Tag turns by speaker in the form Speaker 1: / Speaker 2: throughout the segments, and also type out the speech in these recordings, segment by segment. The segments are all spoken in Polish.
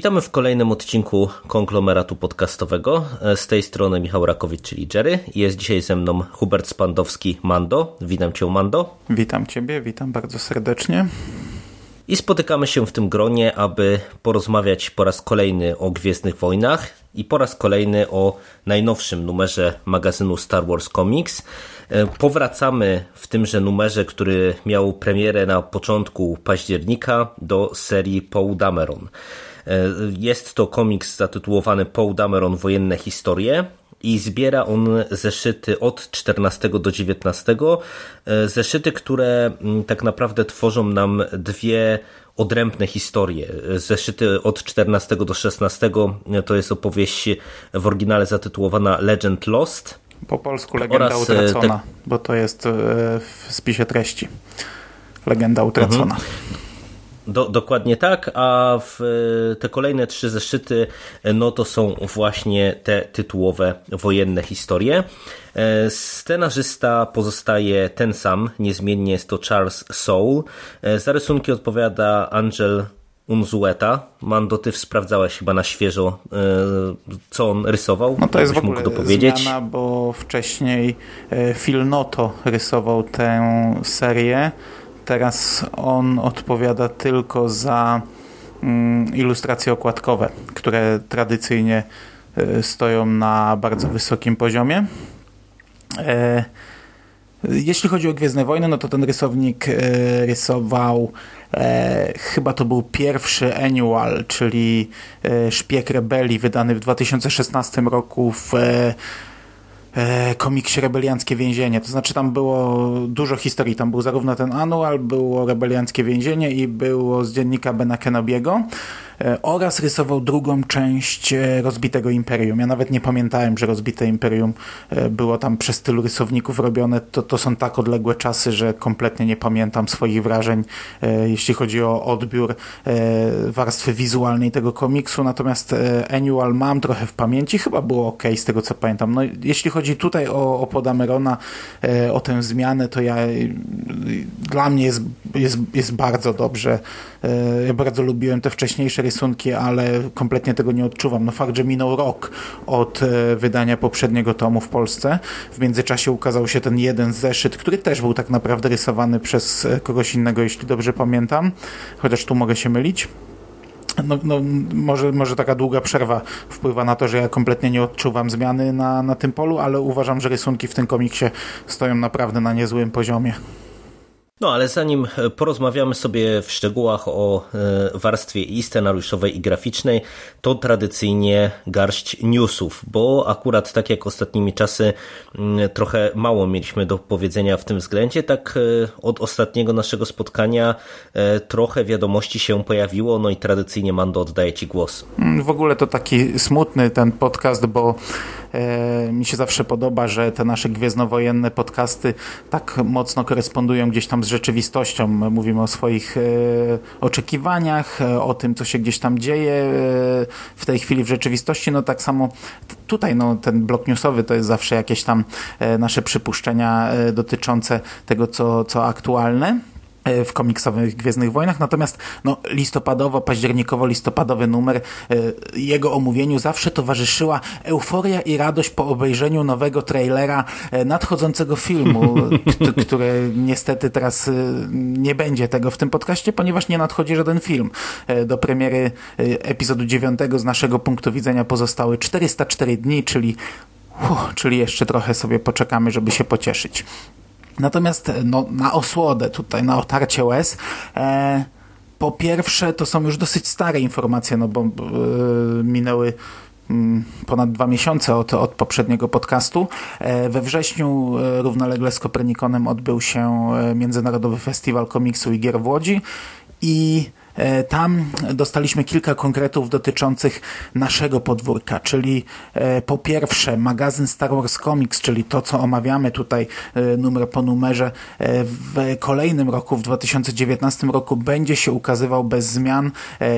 Speaker 1: Witamy w kolejnym odcinku konglomeratu podcastowego. Z tej strony Michał Rakowicz, czyli Jerry. Jest dzisiaj ze mną Hubert Spandowski, Mando. Witam Cię, Mando.
Speaker 2: Witam Ciebie, witam bardzo serdecznie.
Speaker 1: I spotykamy się w tym gronie, aby porozmawiać po raz kolejny o Gwiezdnych Wojnach i po raz kolejny o najnowszym numerze magazynu Star Wars Comics. Powracamy w tymże numerze, który miał premierę na początku października do serii Paul Dameron. Jest to komiks zatytułowany Paul Dameron Wojenne Historie i zbiera on zeszyty od 14 do 19. Zeszyty, które tak naprawdę tworzą nam dwie odrębne historie. Zeszyty od 14 do 16 to jest opowieść w oryginale zatytułowana Legend Lost.
Speaker 2: Po polsku Legenda oraz Utracona, te... bo to jest w spisie treści. Legenda Utracona. Mhm.
Speaker 1: Do, dokładnie tak, a w te kolejne trzy zeszyty no to są właśnie te tytułowe wojenne historie. Scenarzysta pozostaje ten sam, niezmiennie jest to Charles Soule. Za rysunki odpowiada Angel Unzueta. Mando, ty sprawdzałeś chyba na świeżo, co on rysował.
Speaker 2: No to jest w ogóle dopowiedzieć. zmiana, bo wcześniej Phil Noto rysował tę serię Teraz on odpowiada tylko za mm, ilustracje okładkowe, które tradycyjnie e, stoją na bardzo wysokim poziomie. E, jeśli chodzi o Gwiezdne Wojny, no to ten rysownik e, rysował chyba to był pierwszy annual, czyli Szpieg Rebelii wydany w 2016 roku w komiksie Rebelianckie Więzienie. To znaczy tam było dużo historii. Tam był zarówno ten anual, było Rebelianckie Więzienie i było z dziennika Bena Kenobiego. E, oraz rysował drugą część e, Rozbitego Imperium. Ja nawet nie pamiętałem, że Rozbite Imperium e, było tam przez tylu rysowników robione. To, to są tak odległe czasy, że kompletnie nie pamiętam swoich wrażeń, jeśli chodzi o odbiór warstwy wizualnej tego komiksu. Natomiast Annual mam trochę w pamięci. Chyba było ok z tego, co pamiętam. No, jeśli chodzi tutaj o, o Podamerona, o tę zmianę, to ja dla mnie jest, jest, jest bardzo dobrze. Ja bardzo lubiłem te wcześniejsze rysunki, ale kompletnie tego nie odczuwam. No fakt, że minął rok od e, wydania poprzedniego tomu w Polsce. W międzyczasie ukazał się ten jeden zeszyt, który też był tak naprawdę rysowany przez e, kogoś innego, jeśli dobrze pamiętam. Chociaż tu mogę się mylić. No, no, może, może taka długa przerwa wpływa na to, że ja kompletnie nie odczuwam zmiany na, na tym polu, ale uważam, że rysunki w tym komiksie stoją naprawdę na niezłym poziomie.
Speaker 1: No ale zanim e, porozmawiamy sobie w szczegółach o e, warstwie i scenariuszowej i graficznej, to tradycyjnie garść newsów, bo akurat tak jak ostatnimi czasy mm, trochę mało mieliśmy do powiedzenia w tym względzie, tak e, od ostatniego naszego spotkania trochę wiadomości się pojawiło, no i tradycyjnie Mando oddaję Ci głos.
Speaker 2: Mm, w ogóle to taki smutny ten podcast, bo mi się zawsze podoba, że te nasze gwiezdnowojenne podcasty tak mocno korespondują gdzieś tam z rzeczywistością. Mówimy o swoich e, oczekiwaniach, e, o tym, co się gdzieś tam dzieje w tej chwili w rzeczywistości. No tak samo tutaj no, ten blok newsowy to jest zawsze jakieś tam nasze przypuszczenia dotyczące tego, co, co aktualne. E, w komiksowych Gwiezdnych Wojnach, natomiast no, listopadowo, październikowo-listopadowy numer, e, jego omówieniu zawsze towarzyszyła euforia i radość po obejrzeniu nowego trailera e, nadchodzącego filmu, który niestety teraz nie będzie tego w tym podcaście, ponieważ nie nadchodzi żaden film. Do premiery epizodu 9 z naszego punktu widzenia pozostały 404 dni, czyli, uh, czyli jeszcze trochę sobie poczekamy, żeby się pocieszyć. Natomiast e, no, na osłodę tutaj, na otarcie łez, e, po pierwsze to są już dosyć stare informacje, no bo e, minęły mm, ponad dwa miesiące od, od poprzedniego podcastu. E, we wrześniu e, równolegle z Kopernikonem odbył się Międzynarodowy Festiwal Komiksu i Gier w Łodzi i tam dostaliśmy kilka konkretów dotyczących naszego podwórka, czyli e, po pierwsze magazyn Star Wars Comics, czyli to, co omawiamy tutaj e, numer po numerze, w kolejnym roku, w 2019 roku będzie się ukazywał bez zmian,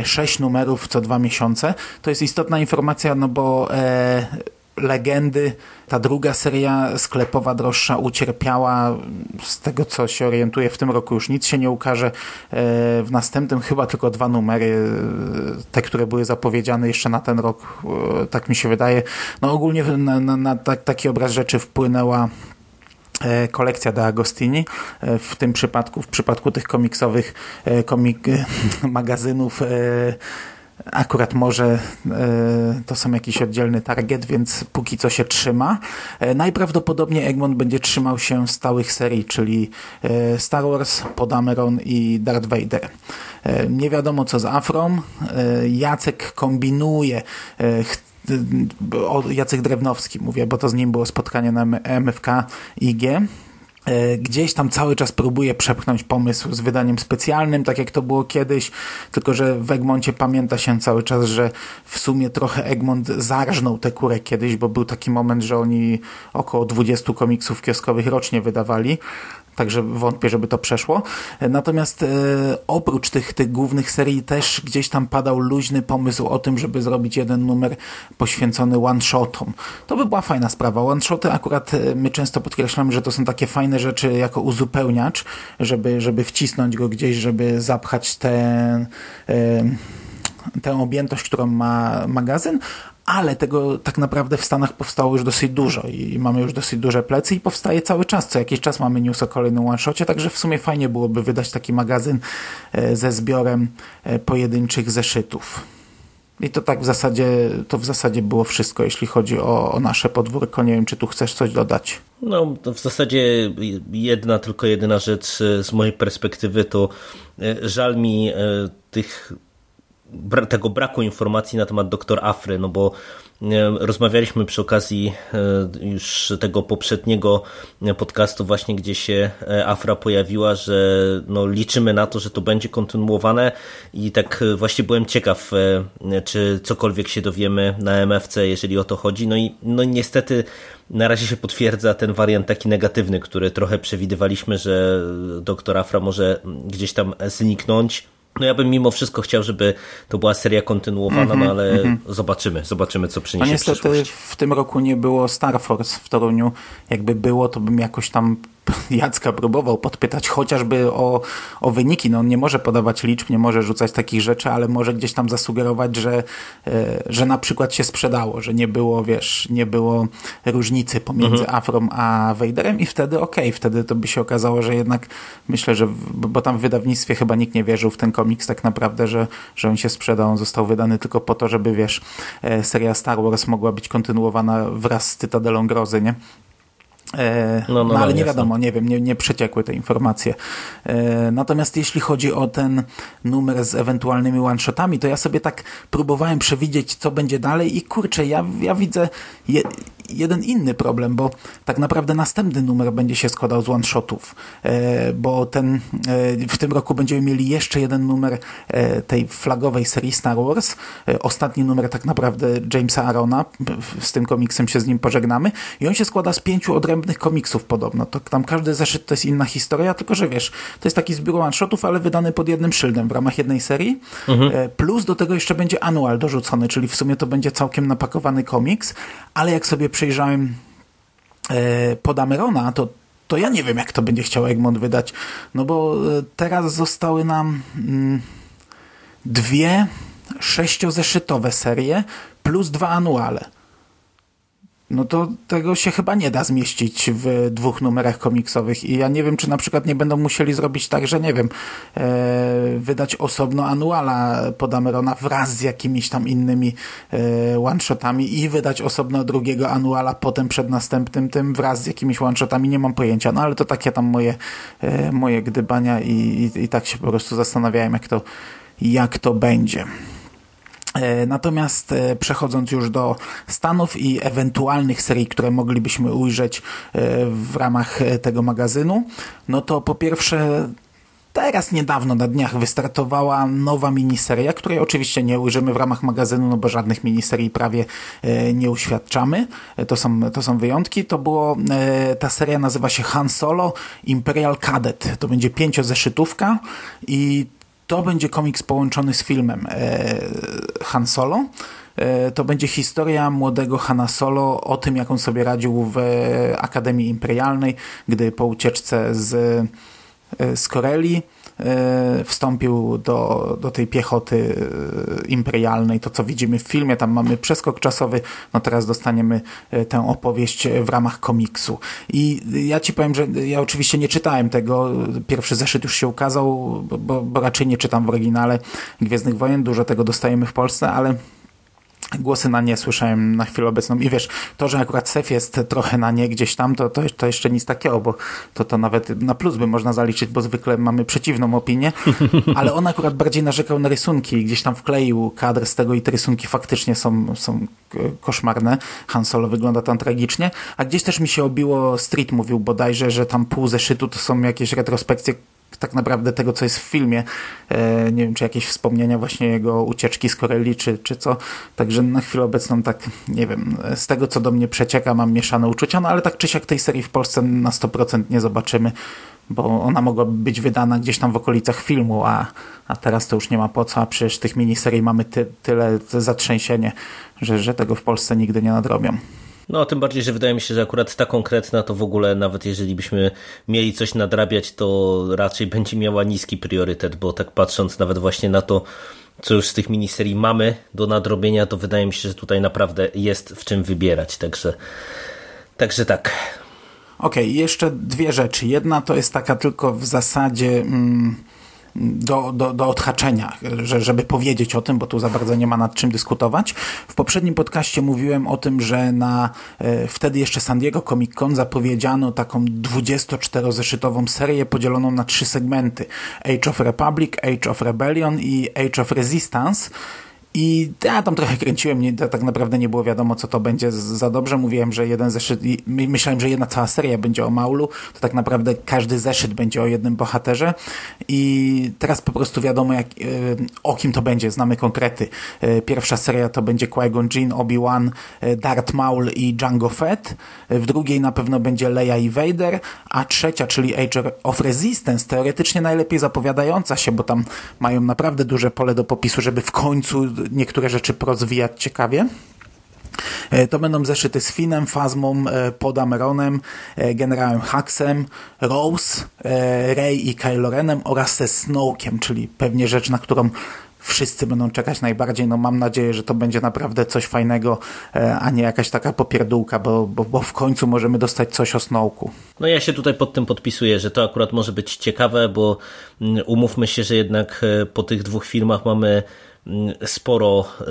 Speaker 2: sześć numerów co dwa miesiące. To jest istotna informacja, no bo legendy. Ta druga seria sklepowa droższa ucierpiała. Z tego co się orientuję, w tym roku już nic się nie ukaże. E, w następnym chyba tylko dwa numery, e, te, które były zapowiedziane jeszcze na ten rok, e, tak mi się wydaje. No ogólnie na, na, na taki obraz rzeczy wpłynęła kolekcja de Agostini. W tym przypadku, w przypadku tych komiksowych komik magazynów Akurat może e, to są jakiś oddzielny target, więc póki co się trzyma. E, najprawdopodobniej Egmont będzie trzymał się stałych serii, czyli e, Star Wars, Podameron i Darth Vader. Nie wiadomo co z Afrom. Jacek kombinuje Jacek Drewnowski mówię, bo to z nim było spotkanie na MFK IG gdzieś tam cały czas próbuje przepchnąć pomysł z wydaniem specjalnym, tak jak to było kiedyś, tylko że w Egmoncie pamięta się cały czas, że w sumie trochę Egmont zarżnął tę kurę kiedyś, bo był taki moment, że oni około 20 komiksów kioskowych rocznie wydawali, Także wątpię, żeby to przeszło. Natomiast e, oprócz tych, tych głównych serii też gdzieś tam padał luźny pomysł o tym, żeby zrobić jeden numer poświęcony one-shotom. To by była fajna sprawa. One-shoty akurat e, my często podkreślamy, że to są takie fajne rzeczy jako uzupełniacz, żeby, żeby wcisnąć go gdzieś, żeby zapchać ten... E, tę objętość, którą ma magazyn, ale tego tak naprawdę w Stanach powstało już dosyć dużo i mamy już dosyć duże plecy i powstaje cały czas. Co jakiś czas mamy news o kolejnym one-shocie, także w sumie fajnie byłoby wydać taki magazyn e, ze zbiorem e, pojedynczych zeszytów. I to tak w zasadzie, to w zasadzie było wszystko, jeśli chodzi o, o nasze podwórko. Nie wiem, czy tu chcesz coś dodać.
Speaker 1: No, w zasadzie jedna, tylko jedyna rzecz e, z mojej perspektywy to żal mi tych tego braku informacji na temat doktor Afry, no bo rozmawialiśmy przy okazji e, już tego poprzedniego podcastu właśnie, gdzie się e, Afra pojawiła, że no liczymy na to, że to będzie kontynuowane i tak właśnie byłem ciekaw, e, czy cokolwiek się dowiemy na MFC, jeżeli o to chodzi. No i no niestety na razie się potwierdza ten wariant taki negatywny, który trochę przewidywaliśmy, że doktor Afra może gdzieś tam zniknąć no ja bym mimo wszystko chciał, żeby to była seria kontynuowana, mm -hmm, no ale mm -hmm. zobaczymy, zobaczymy co przyniesie A
Speaker 2: niestety
Speaker 1: przyszłość.
Speaker 2: w tym roku nie było Star Force w Toruniu. Jakby było, to bym jakoś tam Jacka próbował podpytać chociażby o, o wyniki. No on nie może podawać liczb, nie może rzucać takich rzeczy, ale może gdzieś tam zasugerować, że, e, że na przykład się sprzedało, że nie było, wiesz, nie było różnicy pomiędzy mhm. Afrom a Vaderem i wtedy okej, okay, wtedy to by się okazało, że jednak myślę, że bo tam w wydawnictwie chyba nikt nie wierzył w ten komiks tak naprawdę, że, że on się sprzedał, on został wydany tylko po to, żeby wiesz, e, seria Star Wars mogła być kontynuowana wraz z Cytadelą Grozy, nie? No, no, no, ale no, nie wiadomo, nie wiem, nie, nie przeciekły te informacje. E, natomiast jeśli chodzi o ten numer z ewentualnymi one-shotami, to ja sobie tak próbowałem przewidzieć, co będzie dalej i kurczę, ja, ja widzę je, jeden inny problem, bo tak naprawdę następny numer będzie się składał z one-shotów, e, bo ten, w tym roku będziemy mieli jeszcze jeden numer tej flagowej serii Star Wars. Ostatni numer tak naprawdę Jamesa Arona, z tym komiksem się z nim pożegnamy i on się składa z pięciu odrębnych komiksów podobno. To, tam każdy zeszyt to jest inna historia, tylko że wiesz, to jest taki zbiór one-shotów, ale wydany pod jednym szyldem w ramach jednej serii. Mhm. E, plus do tego jeszcze będzie anual dorzucony, czyli w sumie to będzie całkiem napakowany komiks, ale jak sobie przejrzałem e, pod Amerona, to to ja nie wiem, jak to będzie chciał Egmont wydać, no bo e, teraz zostały nam mm, dwie sześciozeszytowe serie plus dwa anuale no to tego się chyba nie da zmieścić w dwóch numerach komiksowych i ja nie wiem, czy na przykład nie będą musieli zrobić tak, że nie wiem, e, wydać osobno anuala pod Amerona wraz z jakimiś tam innymi e, one-shotami i wydać osobno drugiego anuala potem przed następnym tym wraz z jakimiś one-shotami, nie mam pojęcia, no ale to takie tam moje, e, moje gdybania i, i, i tak się po prostu zastanawiałem, jak to, jak to będzie. E, natomiast e, przechodząc już do Stanów i ewentualnych serii, które moglibyśmy ujrzeć e, w ramach tego magazynu, no to po pierwsze Teraz niedawno na dniach wystartowała nowa miniseria, której oczywiście nie ujrzymy w ramach magazynu, no bo żadnych miniserii prawie nie uświadczamy. To są, to są wyjątki. To było, ta seria nazywa się Han Solo Imperial Cadet. To będzie pięciozeszytówka i to będzie komiks połączony z filmem Han Solo. To będzie historia młodego Hanna Solo o tym, jak on sobie radził w Akademii Imperialnej, gdy po ucieczce z E, z Koreli. e, wstąpił do, do tej piechoty e, imperialnej, to co widzimy w filmie, tam mamy przeskok czasowy, no teraz dostaniemy tę opowieść w ramach komiksu. I ja ci powiem, że ja oczywiście nie czytałem tego, pierwszy zeszyt już się ukazał, bo, bo raczej nie czytam w oryginale Gwiezdnych Wojen, dużo tego dostajemy w Polsce, ale głosy na nie słyszałem na chwilę obecną. I wiesz, to, że akurat Sef jest trochę na nie gdzieś tam, to, to, to jeszcze nic takiego, bo to, to nawet na plus by można zaliczyć, bo zwykle mamy przeciwną opinię, ale on akurat bardziej narzekał na rysunki, gdzieś tam wkleił kadr z tego i te rysunki faktycznie są, są koszmarne. Han Solo wygląda tam tragicznie, a gdzieś też mi się obiło, Street mówił bodajże, że tam pół zeszytu to są jakieś retrospekcje tak naprawdę tego, co jest w filmie. E, nie wiem, czy jakieś wspomnienia właśnie jego ucieczki z Koreli, czy, czy co. Także na chwilę obecną tak, nie wiem, z tego, co do mnie przecieka, mam mieszane uczucia, no ale tak czy siak tej serii w Polsce na 100% nie zobaczymy, bo ona mogła być wydana gdzieś tam w okolicach filmu, a, a teraz to już nie ma po co, a przecież tych miniserii mamy ty, tyle zatrzęsienie, że, że tego w Polsce nigdy nie nadrobią.
Speaker 1: No, tym bardziej, że wydaje mi się, że akurat ta konkretna to w ogóle, nawet jeżeli byśmy mieli coś nadrabiać, to raczej będzie miała niski priorytet, bo tak patrząc nawet właśnie na to, co już z tych miniserii mamy do nadrobienia, to wydaje mi się, że tutaj naprawdę jest w czym wybierać. Także, także tak.
Speaker 2: Okej, okay, jeszcze dwie rzeczy. Jedna to jest taka tylko w zasadzie. Mm do, do, do odhaczenia, że, żeby powiedzieć o tym, bo tu za bardzo nie ma nad czym dyskutować. W poprzednim podcaście mówiłem o tym, że na e, wtedy jeszcze San Diego Comic Con zapowiedziano taką 24-zeszytową serię podzieloną na trzy segmenty. Age of Republic, Age of Rebellion i Age of Resistance. I ja tam trochę kręciłem, nie, tak naprawdę nie było wiadomo, co to będzie za dobrze. Mówiłem, że jeden zeszyt, myślałem, że jedna cała seria będzie o Maulu, to tak naprawdę każdy zeszyt będzie o jednym bohaterze. I teraz po prostu wiadomo, jak, e, o kim to będzie, znamy konkrety. E, pierwsza seria to będzie Qui-Gon Jinn, Obi-Wan, e, Darth Maul i Jango Fett. W drugiej na pewno będzie Leia i Vader, a trzecia, czyli Age of Resistance, teoretycznie najlepiej zapowiadająca się, bo tam mają naprawdę duże pole do popisu, żeby w końcu niektóre rzeczy porozwijać ciekawie. E, to będą zeszyty z Finem, Fazmą, e, Podameronem, e, generałem Haxem, Rose, Rey i Kylo Renem oraz ze Snowkiem, czyli pewnie rzecz, na którą wszyscy będą czekać najbardziej. No mam nadzieję, że to będzie naprawdę coś fajnego, a nie jakaś taka popierdółka, bo, bo, bo w końcu możemy dostać coś o Snowku.
Speaker 1: No ja się tutaj pod tym podpisuję, że to akurat może być ciekawe, bo mm, umówmy się, że jednak po tych dwóch filmach mamy sporo y,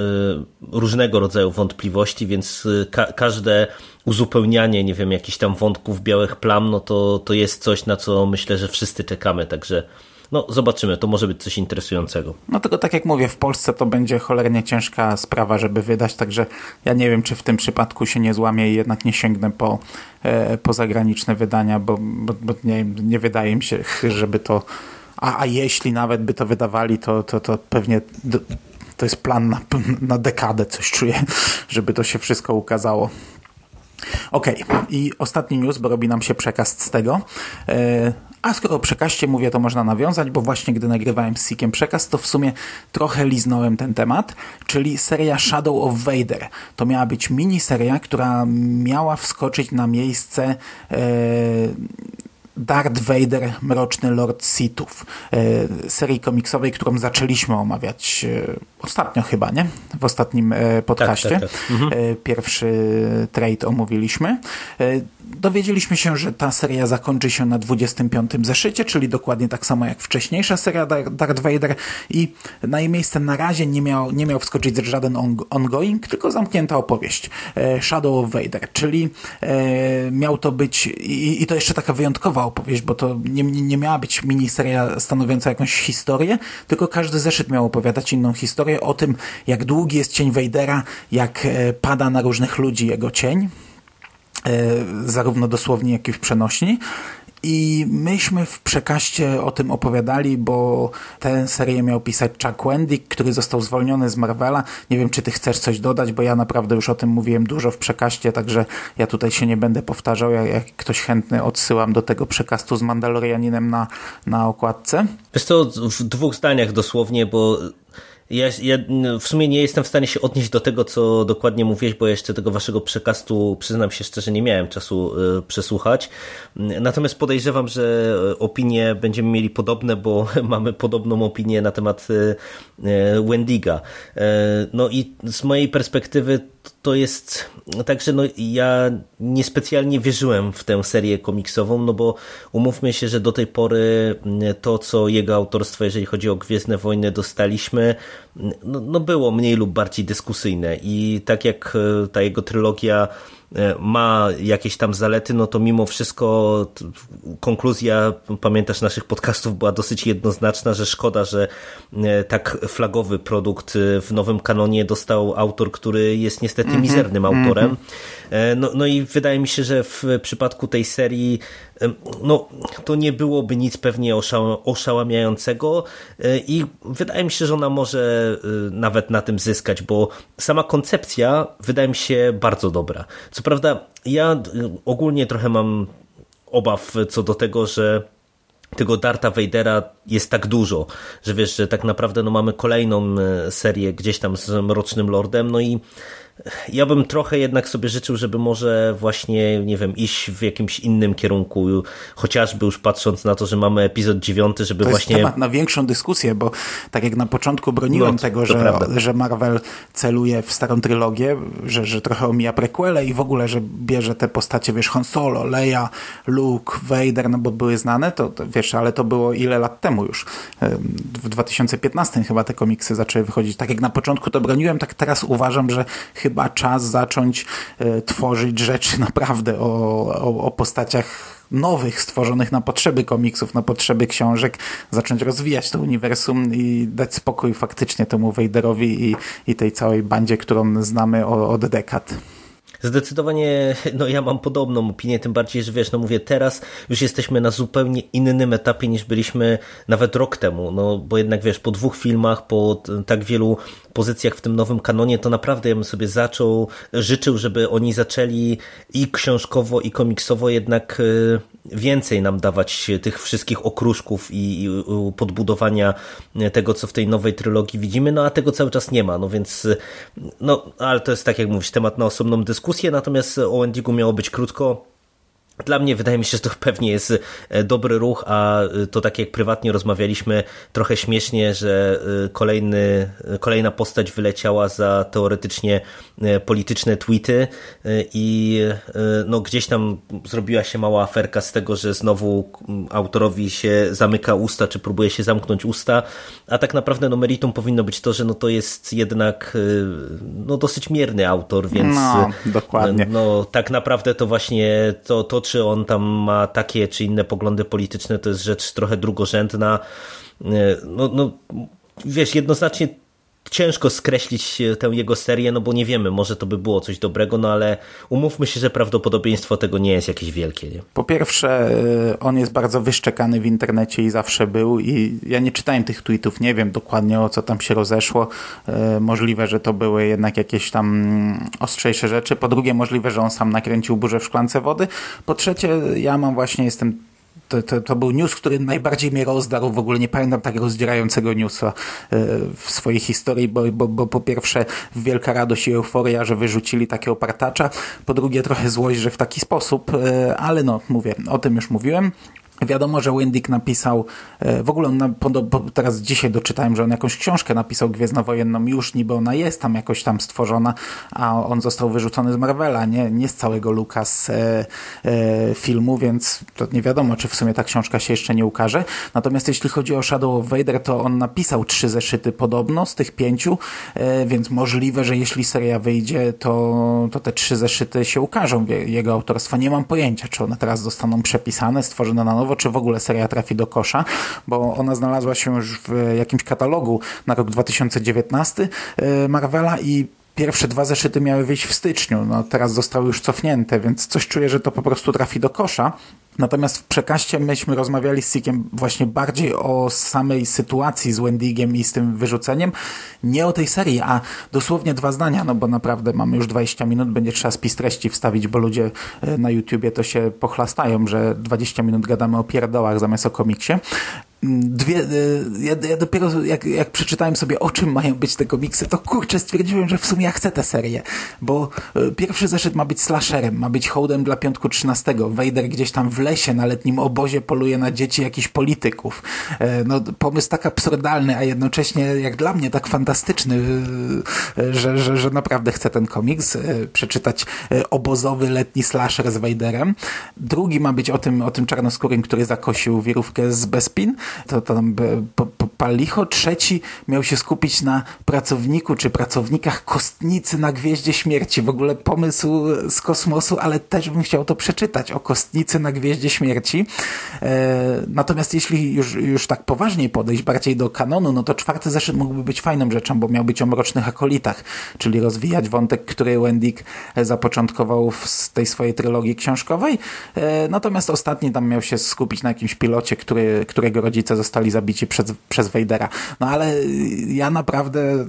Speaker 1: różnego rodzaju wątpliwości, więc y, ka każde uzupełnianie, nie wiem, jakichś tam wątków białych plam, no to, to jest coś, na co myślę, że wszyscy czekamy, także no zobaczymy, to może być coś interesującego.
Speaker 2: No tylko tak jak mówię, w Polsce to będzie cholernie ciężka sprawa, żeby wydać, także ja nie wiem, czy w tym przypadku się nie złamię i jednak nie sięgnę po, e, po zagraniczne wydania, bo, bo, bo nie, nie wydaje mi się, żeby to a, a jeśli nawet by to wydawali, to, to, to pewnie to jest plan na, na dekadę, coś czuję, żeby to się wszystko ukazało. Okay. i ostatni news, bo robi nam się przekaz z tego. E, a skoro o przekaście mówię, to można nawiązać, bo właśnie gdy nagrywałem z Sikiem przekaz, to w sumie trochę liznąłem ten temat, czyli seria Shadow of Vader. To miała być miniseria, która miała wskoczyć na miejsce e, Darth Vader, Mroczny Lord Sithów, e, serii komiksowej, którą zaczęliśmy omawiać e, ostatnio chyba, nie? W ostatnim e, podcaście. Tak, tak, tak. Mhm. Pierwszy trade omówiliśmy dowiedzieliśmy się, że ta seria zakończy się na 25. zeszycie, czyli dokładnie tak samo jak wcześniejsza seria Darth Vader i na jej miejsce na razie nie miał, nie miał wskoczyć żaden on, ongoing, tylko zamknięta opowieść e, Shadow of Vader, czyli e, miał to być i, i, to jeszcze taka wyjątkowa opowieść, bo to nie, nie miała być miniseria stanowiąca jakąś historię, tylko każdy zeszyt miał opowiadać inną historię o tym, jak długi jest cień Vadera, jak e, pada na różnych ludzi jego cień, zarówno dosłownie, jak i w przenośni. I myśmy w przekaście o tym opowiadali, bo tę serię miał pisać Chuck Wendick, który został zwolniony z Marvela. Nie wiem, czy ty chcesz coś dodać, bo ja naprawdę już o tym mówiłem dużo w przekaście, także ja tutaj się nie będę powtarzał. Jak, jak ktoś chętny, odsyłam do tego przekastu z Mandalorianinem na, na okładce.
Speaker 1: Wiesz to w dwóch zdaniach dosłownie, bo ja, ja, w sumie nie jestem w stanie się odnieść do tego, co dokładnie mówiłeś, bo jeszcze tego waszego przekastu, przyznam się szczerze, nie miałem czasu y, przesłuchać. Natomiast podejrzewam, że opinie będziemy mieli podobne, bo mamy podobną opinię na temat y, Wendiga. No i z mojej perspektywy to jest także no ja niespecjalnie wierzyłem w tę serię komiksową, no bo umówmy się, że do tej pory to, co jego autorstwo, jeżeli chodzi o Gwiezdne Wojny dostaliśmy, no, no było mniej lub bardziej dyskusyjne. I tak jak e, ta jego trylogia ma jakieś tam zalety, no to mimo wszystko konkluzja, pamiętasz naszych podcastów, była dosyć jednoznaczna, że szkoda, że e, tak flagowy produkt w nowym kanonie dostał autor, który jest niestety -hmm, mizernym autorem. Mm -hmm. no, no i wydaje mi się, że w przypadku tej serii no, to nie byłoby nic pewnie oszałamiającego i wydaje mi się, że ona może nawet na tym zyskać, bo sama koncepcja wydaje mi się bardzo dobra. Co prawda, ja ogólnie trochę mam obaw co do tego, że tego Darta Vadera jest tak dużo, że wiesz, że tak naprawdę no, mamy kolejną y, serię gdzieś tam z Mrocznym Lordem, no i ja bym trochę jednak sobie życzył, żeby może właśnie, nie wiem, iść w jakimś innym kierunku, chociażby już patrząc na to, że mamy epizod dziewiąty, żeby
Speaker 2: to
Speaker 1: właśnie...
Speaker 2: To temat na większą dyskusję, bo tak jak na początku broniłem no, tego, że, że Marvel celuje w starą trylogię, że, że trochę omija prequele i w ogóle, że bierze te postacie, wiesz, Han Solo, Leia, Luke, Vader, no bo były znane, to, to wiesz, ale to było ile lat temu już. W 2015 chyba te komiksy zaczęły wychodzić. Tak jak na początku to broniłem, tak teraz uważam, że chyba czas zacząć e, tworzyć rzeczy naprawdę o, o, o postaciach nowych, stworzonych na potrzeby komiksów, na potrzeby książek, zacząć rozwijać to uniwersum i dać spokój faktycznie temu Vaderowi i, i tej całej bandzie, którą znamy od dekad.
Speaker 1: Zdecydowanie, no ja mam podobną opinię, tym bardziej, że wiesz, no mówię, teraz już jesteśmy na zupełnie innym etapie niż byliśmy nawet rok temu, no bo jednak wiesz, po dwóch filmach, po tak wielu pozycjach w tym nowym kanonie, to naprawdę ja bym sobie zaczął, życzył, żeby oni zaczęli i książkowo, i komiksowo jednak y, więcej nam dawać tych wszystkich okruszków i, podbudowania tego, co w tej nowej trylogii widzimy, no a tego cały czas nie ma, no więc no, ale to jest tak jak mówisz, temat na osobną dyskusję, natomiast o Endigu miało być krótko, dla mnie wydaje mi się, że to pewnie jest e, dobry ruch, a e, to tak jak prywatnie rozmawialiśmy, trochę śmiesznie, że e, kolejny, kolejna postać wyleciała za teoretycznie polityczne tweety i no gdzieś tam zrobiła się mała aferka z tego, że znowu autorowi się zamyka usta, czy próbuje się zamknąć usta, a tak naprawdę no meritum powinno być to, że no to jest jednak no dosyć mierny autor, więc
Speaker 2: no, dokładnie.
Speaker 1: no tak naprawdę to właśnie to, to czy on tam ma takie czy inne poglądy polityczne, to jest rzecz trochę drugorzędna. E, no, no wiesz, jednoznacznie ciężko skreślić tę jego serię, no bo nie wiemy, może to by było coś dobrego, no ale umówmy się, że prawdopodobieństwo tego nie jest jakieś wielkie. Nie?
Speaker 2: Po pierwsze, y, on jest bardzo wyszczekany w internecie i zawsze był i ja nie czytałem tych tweetów, nie wiem dokładnie o co tam się rozeszło. Y, możliwe, że to były jednak jakieś tam ostrzejsze rzeczy. Po drugie, możliwe, że on sam nakręcił burzę w szklance wody. Po trzecie, ja mam właśnie, jestem to, to, to, był news, który najbardziej mnie rozdarł. W ogóle nie pamiętam tak rozdzierającego newsa e, w swojej historii, bo, bo, bo po pierwsze wielka radość i euforia, że wyrzucili takiego partacza. Po drugie trochę złość, że w taki sposób, e, ale no mówię, o tym już mówiłem. Wiadomo, że Wendick napisał, e, w ogóle on, teraz dzisiaj doczytałem, że on jakąś książkę napisał Gwiezdnowojenną, już niby ona jest tam jakoś tam stworzona, a on został wyrzucony z Marvela, nie, nie z całego Lucas e, e, filmu, więc to nie wiadomo, czy w sumie ta książka się jeszcze nie ukaże. Natomiast jeśli chodzi o Shadow of Vader, to on napisał trzy zeszyty podobno z tych pięciu, e, więc możliwe, że jeśli seria wyjdzie, to, to te trzy zeszyty się ukażą jego autorstwa. Nie mam pojęcia, czy one teraz zostaną przepisane, stworzone na nowo, czy w ogóle seria trafi do kosza, bo ona znalazła się już w jakimś katalogu na rok 2019 e, Marvela i pierwsze dwa zeszyty miały wyjść w styczniu, no teraz zostały już cofnięte, więc coś czuję, że to po prostu trafi do kosza. Natomiast w przekaście myśmy rozmawiali z Sikiem właśnie bardziej o samej sytuacji z Wendigiem i z tym wyrzuceniem, nie o tej serii, a dosłownie dwa zdania, no bo naprawdę mamy już 20 minut, będzie trzeba spis treści wstawić, bo ludzie e, na YouTubie to się pochlastają, że 20 minut gadamy o pierdołach zamiast o komiksie dwie, e, ja, ja, dopiero jak, jak przeczytałem sobie o czym mają być te komiksy, to kurczę stwierdziłem, że w sumie ja chcę tę serię, bo e, pierwszy zeszyt ma być slasherem, ma być hołdem dla piątku 13. Vader gdzieś tam w lesie na letnim obozie poluje na dzieci jakichś polityków. E, no, pomysł tak absurdalny, a jednocześnie jak dla mnie tak fantastyczny, że, że, że naprawdę chcę ten komiks przeczytać obozowy letni slasher z Vaderem. Drugi ma być o tym, o tym czarnoskórym, który zakosił wirówkę z Bespin to tam Palicho. Trzeci miał się skupić na pracowniku czy pracownikach kostnicy na Gwieździe Śmierci. W ogóle pomysł z kosmosu, ale też bym chciał to przeczytać o kostnicy na Gwieździe Śmierci. E, natomiast jeśli już, już tak poważniej podejść bardziej do kanonu, no to czwarty zeszyt mógłby być fajną rzeczą, bo miał być o mrocznych akolitach, czyli rozwijać wątek, który Wendig zapoczątkował w tej swojej trylogii książkowej. E, natomiast ostatni tam miał się skupić na jakimś pilocie, który, którego rodzice zostali zabici przez, przez Vadera. No ale ja naprawdę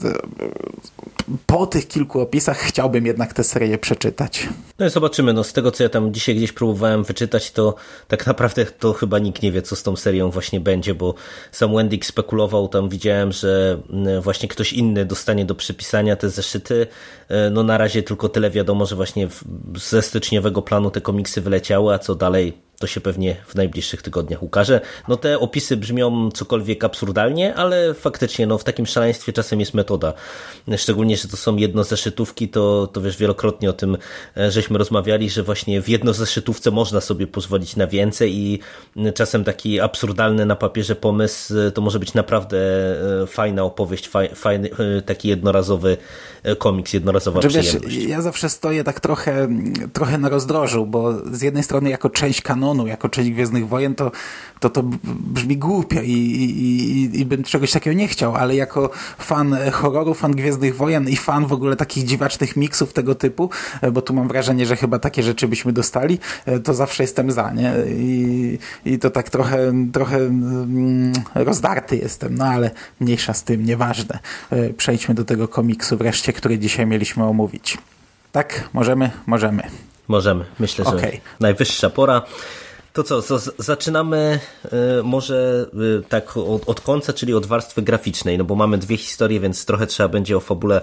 Speaker 2: po tych kilku opisach chciałbym jednak tę serię przeczytać.
Speaker 1: No i zobaczymy. No z tego, co ja tam dzisiaj gdzieś próbowałem wyczytać, to tak naprawdę to chyba nikt nie wie, co z tą serią właśnie będzie, bo sam Wendig spekulował, tam widziałem, że właśnie ktoś inny dostanie do przypisania te zeszyty. E, no na razie tylko tyle wiadomo, że właśnie ze styczniowego planu te komiksy wyleciały, a co dalej to się pewnie w najbliższych tygodniach ukaże. No te opisy brzmią cokolwiek absurdalnie, ale faktycznie no, w takim szaleństwie czasem jest metoda. Szczególnie, że to są jednozeszytówki, to, to wiesz, wielokrotnie o tym e, żeśmy rozmawiali, że właśnie w jednozeszytówce można sobie pozwolić na więcej i czasem taki absurdalny na papierze pomysł e, to może być naprawdę e, fajna opowieść, fajny, taki jednorazowy komiks, jednorazowa znaczy, przyjemność.
Speaker 2: Wiesz, ja zawsze stoję tak trochę, trochę na rozdrożu, bo z jednej strony jako część kanonu kanonu, jako część Gwiezdnych Wojen, to to, to brzmi głupio i, i, i bym czegoś takiego nie chciał, ale jako fan horroru, fan Gwiezdnych Wojen i fan w ogóle takich dziwacznych miksów tego typu, bo tu mam wrażenie, że chyba takie rzeczy byśmy dostali, to zawsze jestem za, nie? I, i to tak trochę, trochę mm, rozdarty jestem, no ale mniejsza z tym, nieważne. Przejdźmy do tego komiksu wreszcie, który dzisiaj mieliśmy omówić. Tak? Możemy? Możemy.
Speaker 1: Możemy. Myślę, że okay. najwyższa pora. To co, zaczynamy y, może y, tak od, od, końca, czyli od warstwy graficznej, no bo mamy dwie historie, więc trochę trzeba będzie o fabule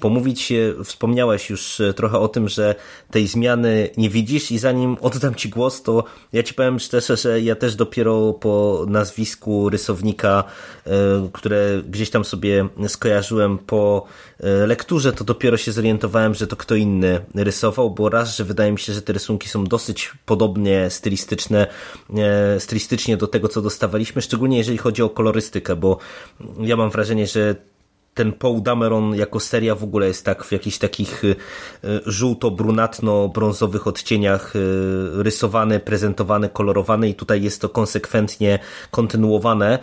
Speaker 1: pomówić. Wspomniałeś już y, trochę o tym, że tej zmiany nie widzisz i zanim oddam Ci głos, to ja Ci powiem szczerze, że ja też dopiero po nazwisku rysownika, które gdzieś tam sobie skojarzyłem po lekturze, to dopiero się zorientowałem, że to kto inny rysował, bo raz, że wydaje mi się, że te rysunki są dosyć podobnie stylistyczne stylistycznie, stylistycznie do tego, co dostawaliśmy, szczególnie jeżeli chodzi o kolorystykę, bo ja mam wrażenie, że ten Paul Dameron jako seria w ogóle jest tak w jakichś takich y, y, żółto-brunatno-brązowych odcieniach y, rysowany, prezentowany, kolorowany i tutaj jest to konsekwentnie kontynuowane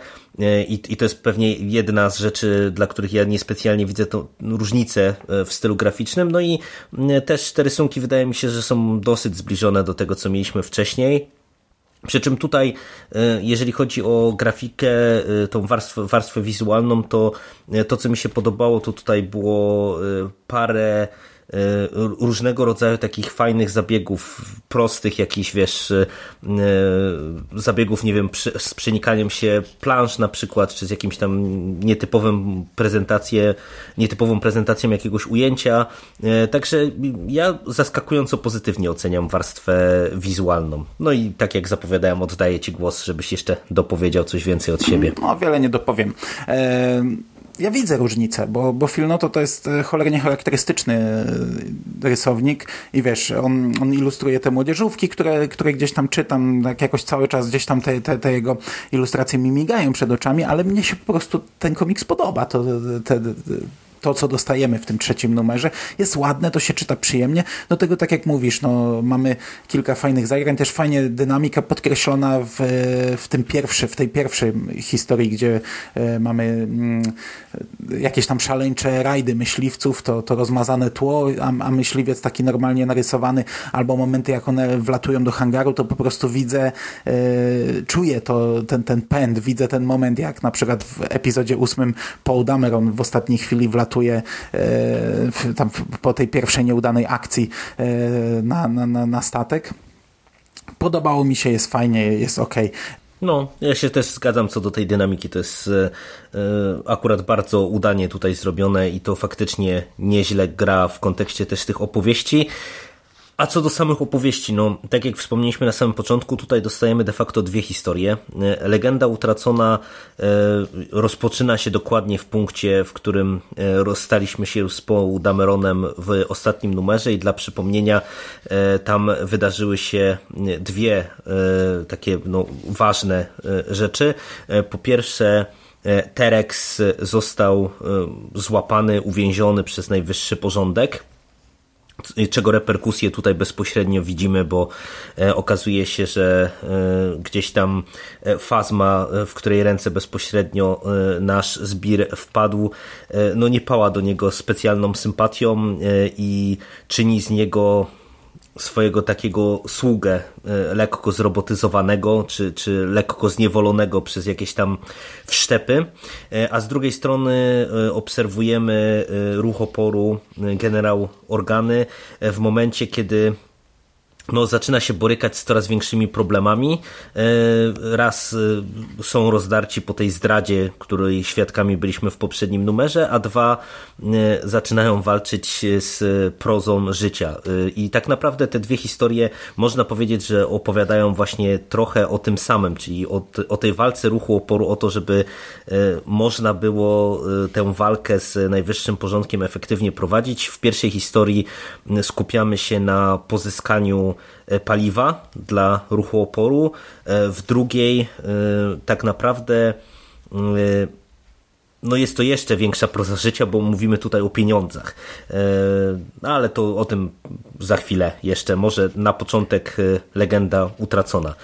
Speaker 1: i, i to jest pewnie jedna z rzeczy, dla których ja niespecjalnie widzę tą różnicę w stylu graficznym. No i też te rysunki wydaje mi się, że są dosyć zbliżone do tego, co mieliśmy wcześniej. Przy czym tutaj, e, jeżeli chodzi o grafikę, e, tą warstwę, warstwę wizualną, to e, to, co mi się podobało, to tutaj było parę różnego rodzaju takich fajnych zabiegów, prostych jakichś, wiesz, e, zabiegów, nie wiem, z przenikaniem się plansz na przykład, czy z jakimś tam nietypowym prezentację, nietypową prezentacją jakiegoś ujęcia. Także ja zaskakująco pozytywnie oceniam warstwę wizualną. No i tak jak zapowiadałem, oddaję Ci głos, żebyś jeszcze dopowiedział coś więcej od siebie.
Speaker 2: No, wiele nie dopowiem. Eee ja widzę różnicę, bo, bo Filnoto to jest e, cholernie charakterystyczny e, rysownik i wiesz, on, on ilustruje te młodzieżówki, które, które gdzieś tam czytam, tak jakoś cały czas gdzieś tam te, te, te jego ilustracje mi migają przed oczami, ale mnie się po prostu ten komiks podoba. To, te, te to, co dostajemy w tym trzecim numerze, jest ładne, to się czyta przyjemnie. Do tego, tak jak mówisz, no, mamy kilka fajnych zagrań, też fajnie dynamika podkreślona w, w tym pierwszy, w tej pierwszej historii, gdzie e, mamy mm, jakieś tam szaleńcze rajdy myśliwców, to, to rozmazane tło, a, a myśliwiec taki normalnie narysowany, albo momenty, jak one wlatują do hangaru, to po prostu widzę, e, czuję to, ten, ten pęd, widzę ten moment, jak na przykład w epizodzie ósmym Paul Dameron w ostatniej chwili wlatuje e, tam po tej pierwszej nieudanej akcji e, na, na, na statek. Podobało mi się, jest fajnie, jest ok.
Speaker 1: No, ja się też zgadzam co do tej dynamiki. To jest e, akurat bardzo udanie tutaj zrobione i to faktycznie nieźle gra w kontekście też tych opowieści. A co do samych opowieści, no tak jak wspomnieliśmy na samym początku, tutaj dostajemy de facto dwie historie. E, Legenda utracona e, rozpoczyna się dokładnie w punkcie, w którym e, rozstaliśmy się z Paul Dameronem w ostatnim numerze i dla przypomnienia tam wydarzyły się dwie takie no, ważne rzeczy. Po pierwsze Terex został złapany, uwięziony przez najwyższy porządek czego reperkusje tutaj bezpośrednio widzimy, bo e, okazuje się, że e, gdzieś tam e, fazma, w której ręce bezpośrednio nasz zbir wpadł, no nie pała do niego specjalną sympatią i czyni z niego swojego takiego sługę e, lekko zrobotyzowanego, czy, czy lekko zniewolonego przez jakieś tam wszczepy, e, a z drugiej strony e, obserwujemy ruch oporu generał Organy w momencie, kiedy no, zaczyna się borykać z coraz większymi problemami. E, raz e, są rozdarci po tej zdradzie, której świadkami byliśmy w poprzednim numerze, a dwa e, zaczynają walczyć z prozą życia. I tak naprawdę te dwie historie można powiedzieć, że opowiadają właśnie trochę o tym samym, czyli o, o tej walce ruchu oporu, o to, żeby można było tę walkę z najwyższym porządkiem efektywnie prowadzić. W pierwszej historii skupiamy się na pozyskaniu E, paliwa dla ruchu oporu, e, w drugiej e, tak naprawdę no jest to jeszcze większa proza życia, bo mówimy tutaj o pieniądzach. Ale to o tym za chwilę jeszcze. Może na początek legenda utracona.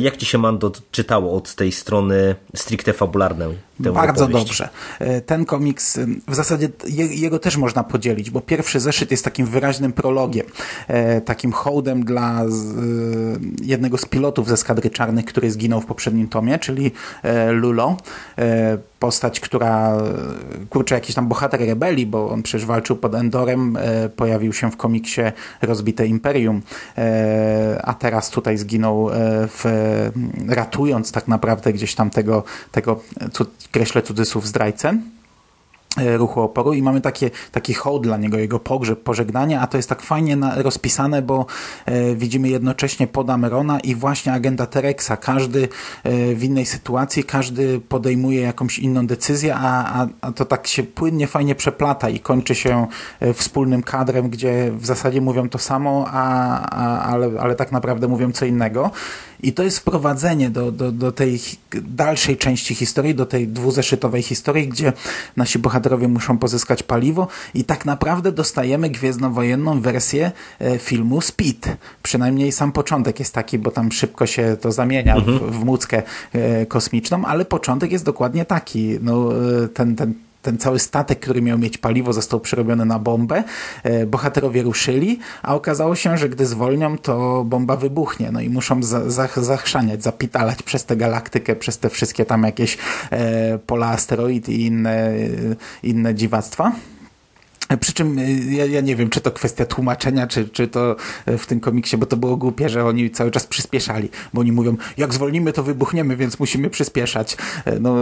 Speaker 1: Jak ci się Mando czytało od tej strony stricte fabularnej?
Speaker 2: Bardzo
Speaker 1: opowieść.
Speaker 2: dobrze. E, ten komiks, w zasadzie jego też można podzielić, bo pierwszy zeszyt jest takim wyraźnym prologiem, e, takim hołdem dla e, jednego z pilotów ze Skadry Czarnych, który zginął w poprzednim tomie, czyli Lulo. Postać, która, kurczę, jakiś tam bohater rebelii, bo on przecież walczył pod Endorem, pojawił się w komiksie Rozbite Imperium, a teraz tutaj zginął w, ratując tak naprawdę gdzieś tam tego, tego kreślę cudzysłów zdrajcę. e, ruchu oporu i mamy takie, taki hołd dla niego, jego pogrzeb, pożegnanie, a to jest tak fajnie na, rozpisane, bo e, widzimy jednocześnie Podamerona i właśnie agenta Terexa. Każdy e, w innej sytuacji, każdy podejmuje jakąś inną decyzję, a, a, a to tak się płynnie, fajnie przeplata i kończy się e, wspólnym kadrem, gdzie w zasadzie mówią to samo, a, a, ale, ale tak naprawdę mówią co innego. I to jest wprowadzenie do, do, do tej dalszej części historii, do tej dwuzeszytowej historii, gdzie nasi bohaterowie muszą pozyskać paliwo i tak naprawdę dostajemy gwiezdnowojenną wersję e, filmu Speed. Przynajmniej sam początek jest taki, bo tam szybko się to zamienia mhm. w, w muckę e, kosmiczną, ale początek jest dokładnie taki. No, e, ten, ten ten cały statek, który miał mieć paliwo, został przerobiony na bombę. E, bohaterowie ruszyli, a okazało się, że gdy zwolnią, to bomba wybuchnie. No i muszą za, za, zachrzaniać, zapitalać przez tę galaktykę, przez te wszystkie tam jakieś e, pola asteroid i inne, inne dziwactwa. Przy czym y, ja, ja, nie wiem, czy to kwestia tłumaczenia, czy, czy to y, w tym komiksie, bo to było głupie, że oni cały czas przyspieszali, bo oni mówią, jak zwolnimy, to wybuchniemy, więc musimy przyspieszać. E, no,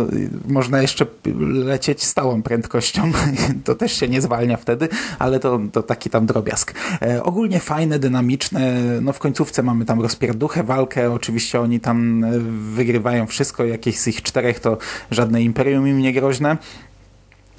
Speaker 2: można jeszcze lecieć stałą prędkością, to też się nie zwalnia wtedy, ale to, to taki tam drobiazg. E, ogólnie fajne, dynamiczne, no w końcówce mamy tam rozpierduchę, walkę, oczywiście oni tam e, wygrywają wszystko, jakieś z ich czterech to żadne imperium im nie groźne.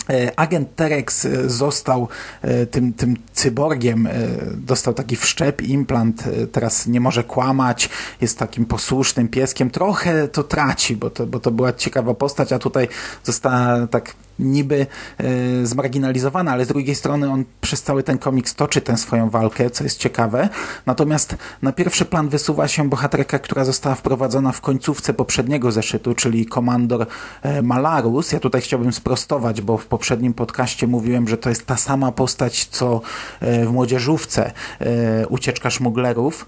Speaker 2: E, agent Terex e, został e, tym, tym cyborgiem, dostał taki wszczep, implant, teraz nie może kłamać, jest takim posłusznym pieskiem. Trochę to traci, bo to, bo to była ciekawa postać, a tutaj została tak niby e, zmarginalizowany, ale z drugiej strony on przez cały ten komiks toczy tę swoją walkę, co jest ciekawe. Natomiast na pierwszy plan wysuwa się bohaterka, która została wprowadzona w końcówce poprzedniego zeszytu, czyli komandor e, Malarus. Ja tutaj chciałbym sprostować, bo w poprzednim podcaście mówiłem, że to jest ta sama postać, co e, w Młodzieżówce Ucieczka Szmuglerów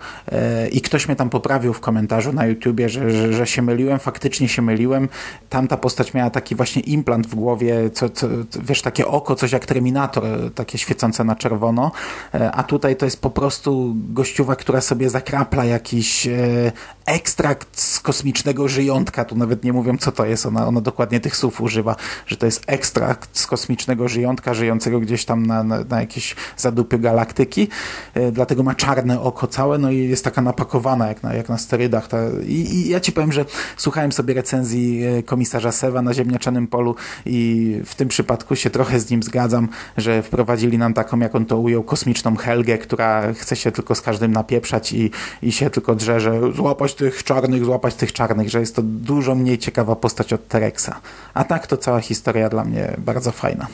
Speaker 2: i ktoś mnie tam poprawił w komentarzu na YouTubie, że, że, że się myliłem. Faktycznie się myliłem. Tamta postać miała taki właśnie implant w głowie, co, co, wiesz, takie oko, coś jak Terminator, takie świecące na czerwono, e, a tutaj to jest po prostu gościuwa, która sobie zakrapla jakiś e, ekstrakt z kosmicznego żyjątka, tu nawet nie mówią co to jest, ona, ona dokładnie tych słów używa, że to jest ekstrakt z kosmicznego żyjątka, żyjącego gdzieś tam na, na, na jakieś zadupy galaktyki, e, dlatego ma czarne oko całe, no i jest taka napakowana jak na, jak na sterydach. Ta, i, I ja ci powiem, że słuchałem sobie recenzji komisarza Sewa na ziemniaczanym polu i w tym przypadku się trochę z nim zgadzam, że wprowadzili nam taką, jak on to ujął, kosmiczną Helgę, która chce się tylko z każdym napieprzać i, i się tylko drze, że złapać tych czarnych, złapać tych czarnych, że jest to dużo mniej ciekawa postać od Terexa. A tak to cała historia dla mnie bardzo fajna.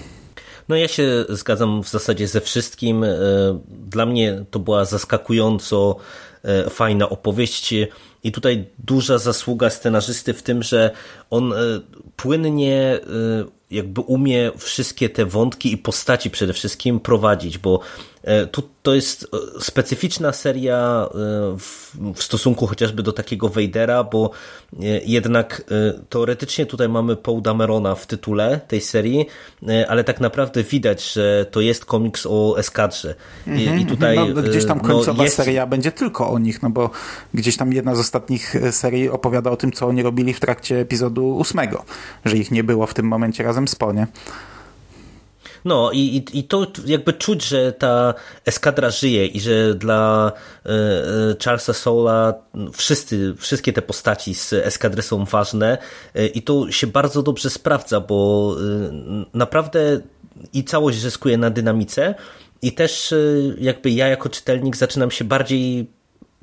Speaker 1: No ja się zgadzam w zasadzie ze wszystkim. E, dla mnie to była zaskakująco e, fajna opowieść i tutaj duża zasługa scenarzysty w tym, że on e, płynnie jakby umie wszystkie te wątki i postaci przede wszystkim prowadzić, bo e, tu to jest e, specyficzna seria e, w, w, stosunku chociażby do takiego Vadera, bo jednak teoretycznie tutaj mamy Paul Damerona w tytule tej serii, ale tak naprawdę widać, że to jest komiks o eskadrze.
Speaker 2: I, i mhm, tutaj no, gdzieś tam no, końcowa no jest... seria będzie tylko o nich, no bo gdzieś tam jedna z ostatnich serii opowiada o tym, co oni robili w trakcie epizodu ósmego, że ich nie było w tym momencie razem z Po, nie?
Speaker 1: No i, i, i to jakby czuć, że ta eskadra żyje i że dla e, e, Charlesa Soula wszyscy, wszystkie te postaci z eskadry są ważne e, i to się bardzo dobrze sprawdza, bo naprawdę i całość zyskuje na dynamice i też jakby ja jako czytelnik zaczynam się bardziej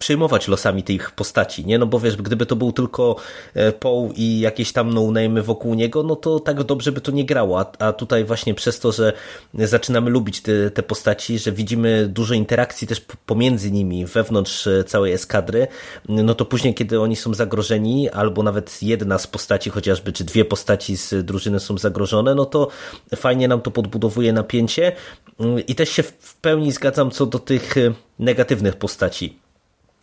Speaker 1: przejmować losami tych postaci, nie? No bo wiesz, gdyby to był tylko e, Paul i jakieś tam no wokół niego, no to tak dobrze by to nie grało, a, a tutaj właśnie przez to, że zaczynamy lubić te, te postaci, że widzimy dużo interakcji też pomiędzy nimi, wewnątrz e, całej eskadry, no to później, kiedy oni są zagrożeni, albo nawet jedna z postaci chociażby, czy dwie postaci z drużyny są zagrożone, no to fajnie nam to podbudowuje napięcie. Mm, i też się w pełni zgadzam co do tych e, negatywnych postaci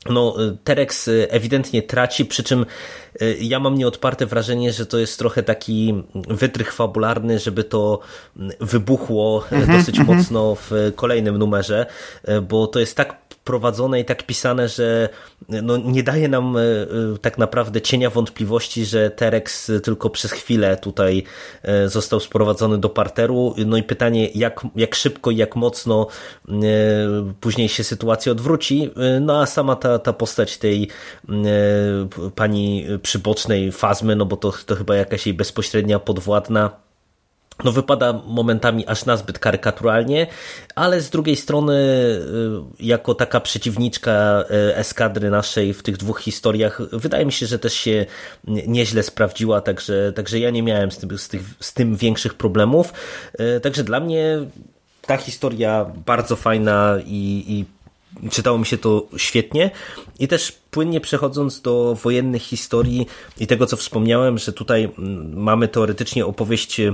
Speaker 1: no, y, Terex y, ewidentnie traci, przy czym y, ja mam nieodparte wrażenie, że to jest trochę taki wytrych fabularny, żeby to mm, wybuchło mhm, dosyć mhm. mocno w kolejnym numerze, bo to jest tak prowadzone i tak pisane, że no, nie daje nam e, e, tak naprawdę cienia wątpliwości, że Terex tylko przez chwilę tutaj e, został sprowadzony do parteru. No i pytanie, jak, jak szybko i jak mocno później się sytuacja odwróci. No a sama ta, ta postać tej pani przybocznej Fazmy, no bo to, to chyba jakaś jej bezpośrednia podwładna no wypada momentami aż nazbyt karykaturalnie, ale z drugiej strony y, jako taka przeciwniczka y, eskadry naszej w tych dwóch historiach wydaje mi się, że też się nieźle sprawdziła, także, także ja nie miałem z tym, z, tych, z tym większych problemów. Y, także dla mnie ta historia bardzo fajna i, i czytało mi się to świetnie. I też płynnie przechodząc do wojennych historii i tego, co wspomniałem, że tutaj mm, mamy teoretycznie opowieść e,